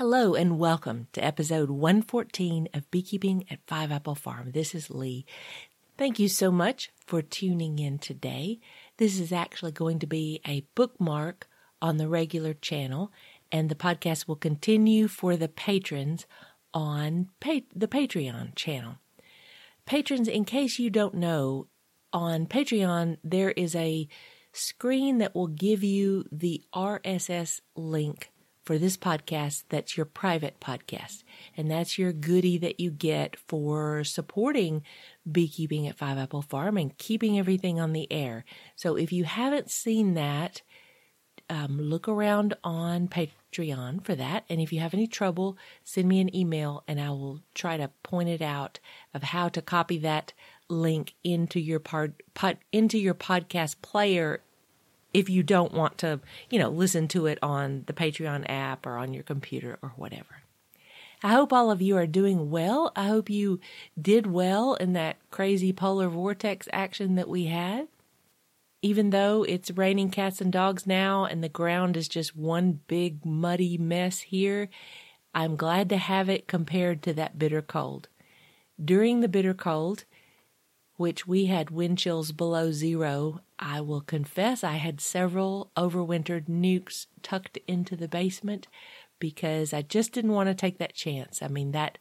Hello and welcome to episode 114 of Beekeeping at Five Apple Farm. This is Leigh. Thank you so much for tuning in today. This is actually going to be a bookmark on the regular channel, and the podcast will continue for the patrons on pa- the Patreon channel. Patrons, in case you don't know, on Patreon there is a screen that will give you the RSS link for this podcast that's your private podcast. And that's your goodie that you get for supporting beekeeping at Five Apple Farm and keeping everything on the air. So if you haven't seen that, um, look around on Patreon for that. And if you have any trouble, send me an email and I will try to point it out of how to copy that link into your part, pod, into your podcast player if you don't want to, you know, listen to it on the Patreon app or on your computer or whatever. I hope all of you are doing well. I hope you did well in that crazy polar vortex action that we had. Even though it's raining cats and dogs now and the ground is just one big muddy mess here, I'm glad to have it compared to that bitter cold. During the bitter cold, which we had wind chills below zero, I will confess I had several overwintered nucs tucked into the basement because I just didn't want to take that chance. I mean that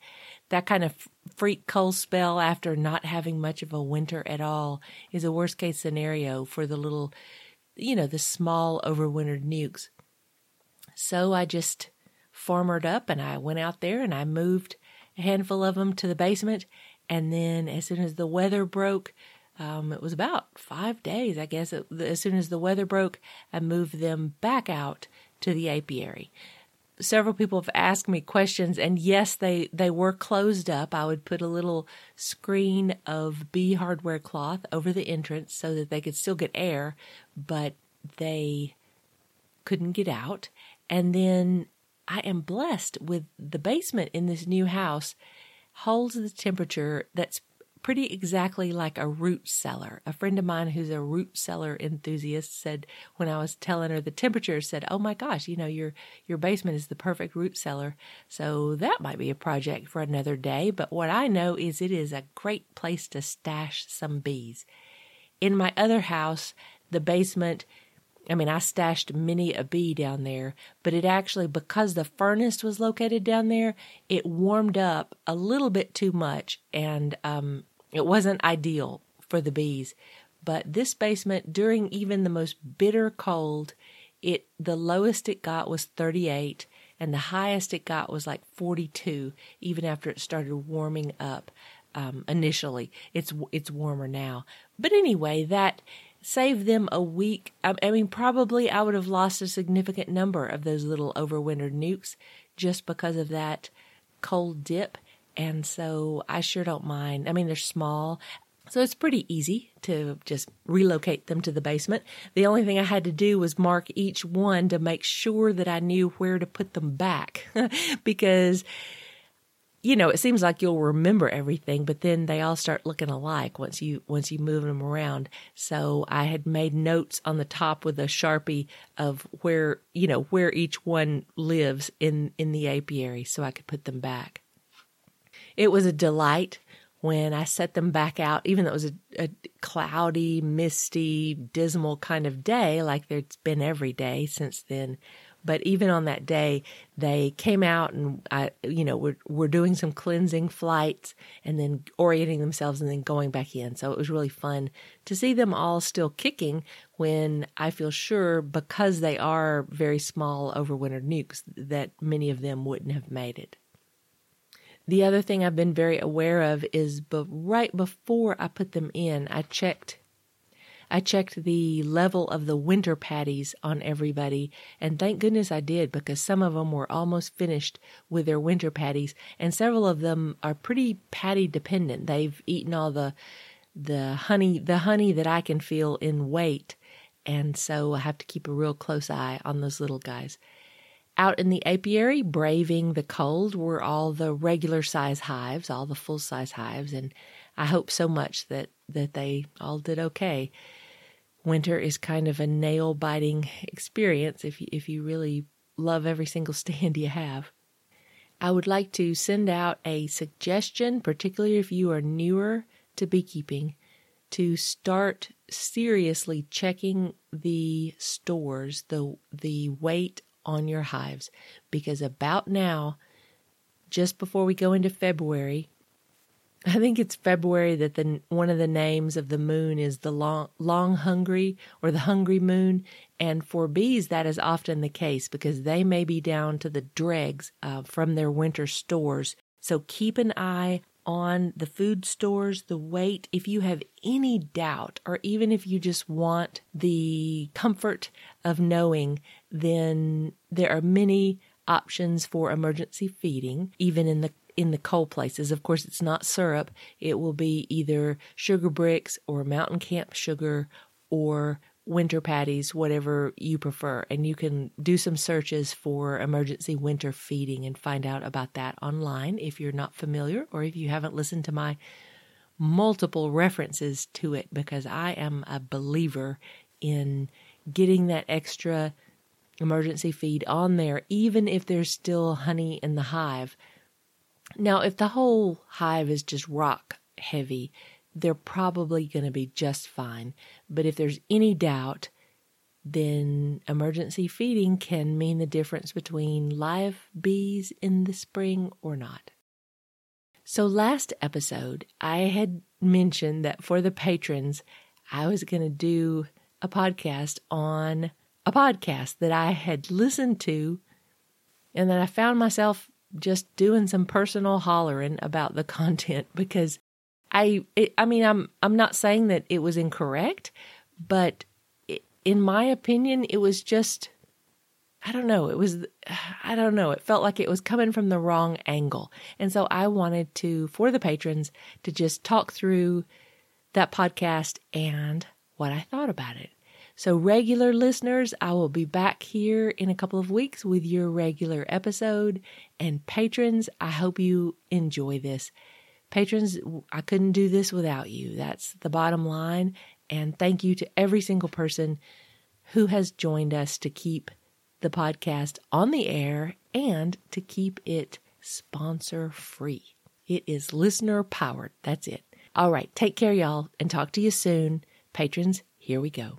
that kind of freak cold spell after not having much of a winter at all is a worst case scenario for the little you know, the small overwintered nucs. So I just farmered up and I went out there and I moved a handful of them to the basement and then as soon as the weather broke, um, it was about five days, I guess. It, as soon as the weather broke, I moved them back out to the apiary. Several people have asked me questions, and yes, they, they were closed up. I would put a little screen of bee hardware cloth over the entrance so that they could still get air, but they couldn't get out. And then I am blessed with the basement in this new house holds the temperature that's pretty exactly like a root cellar. A friend of mine who's a root cellar enthusiast said when I was telling her the temperature said, "Oh my gosh, you know your your basement is the perfect root cellar." So that might be a project for another day, but what I know is it is a great place to stash some bees. In my other house, the basement I mean, I stashed many a bee down there, but it actually, because the furnace was located down there, it warmed up a little bit too much and um, it wasn't ideal for the bees. But this basement, during even the most bitter cold, it the lowest it got was 38 and the highest it got was like 42 even after it started warming up um, initially it's it's warmer now but anyway that save them a week. I mean, probably I would have lost a significant number of those little overwintered nucs just because of that cold dip. And so I sure don't mind. I mean, they're small. So it's pretty easy to just relocate them to the basement. The only thing I had to do was mark each one to make sure that I knew where to put them back because you know, it seems like you'll remember everything, but then they all start looking alike once you once you move them around. So I had made notes on the top with a sharpie of where you know where each one lives in in the apiary, so I could put them back. It was a delight when I set them back out, even though it was a, a cloudy, misty, dismal kind of day, like it's been every day since then. But even on that day, they came out and I, you know, were, were doing some cleansing flights and then orienting themselves and then going back in. So it was really fun to see them all still kicking when I feel sure because they are very small overwintered nucs that many of them wouldn't have made it. The other thing I've been very aware of is but right before I put them in, I checked I checked the level of the winter patties on everybody, and thank goodness I did because some of them were almost finished with their winter patties, and several of them are pretty patty dependent. They've eaten all the the honey the honey that I can feel in weight, and so I have to keep a real close eye on those little guys. Out in the apiary, braving the cold, were all the regular size hives, all the full size hives, and I hope so much that that they all did okay winter is kind of a nail biting experience if you, if you really love every single stand you have. I would like to send out a suggestion, particularly if you are newer to beekeeping, to start seriously checking the stores, the the weight on your hives because about now just before we go into February, I think it's February that the one of the names of the moon is the long long hungry or the hungry moon, and for bees that is often the case because they may be down to the dregs uh, from their winter stores. So keep an eye on the food stores, the weight. If you have any doubt, or even if you just want the comfort of knowing, then there are many options for emergency feeding, even in the in the cold places. Of course, it's not syrup. It will be either sugar bricks or mountain camp sugar or winter patties, whatever you prefer. And you can do some searches for emergency winter feeding and find out about that online if you're not familiar or if you haven't listened to my multiple references to it because I am a believer in getting that extra emergency feed on there, even if there's still honey in the hive. Now, if the whole hive is just rock heavy, they're probably going to be just fine. But if there's any doubt, then emergency feeding can mean the difference between live bees in the spring or not. So, last episode, I had mentioned that for the patrons, I was going to do a podcast on a podcast that I had listened to and that I found myself just doing some personal hollering about the content because I it, I mean I'm I'm not saying that it was incorrect, but it, in my opinion it was just I don't know, it was I don't know, it felt like it was coming from the wrong angle. And so I wanted to for the patrons to just talk through that podcast and what I thought about it. So, regular listeners, I will be back here in a couple of weeks with your regular episode. And patrons, I hope you enjoy this. Patrons, I couldn't do this without you. That's the bottom line. And thank you to every single person who has joined us to keep the podcast on the air and to keep it sponsor free. It is listener powered. That's it. All right. Take care, y'all, and talk to you soon. Patrons, here we go.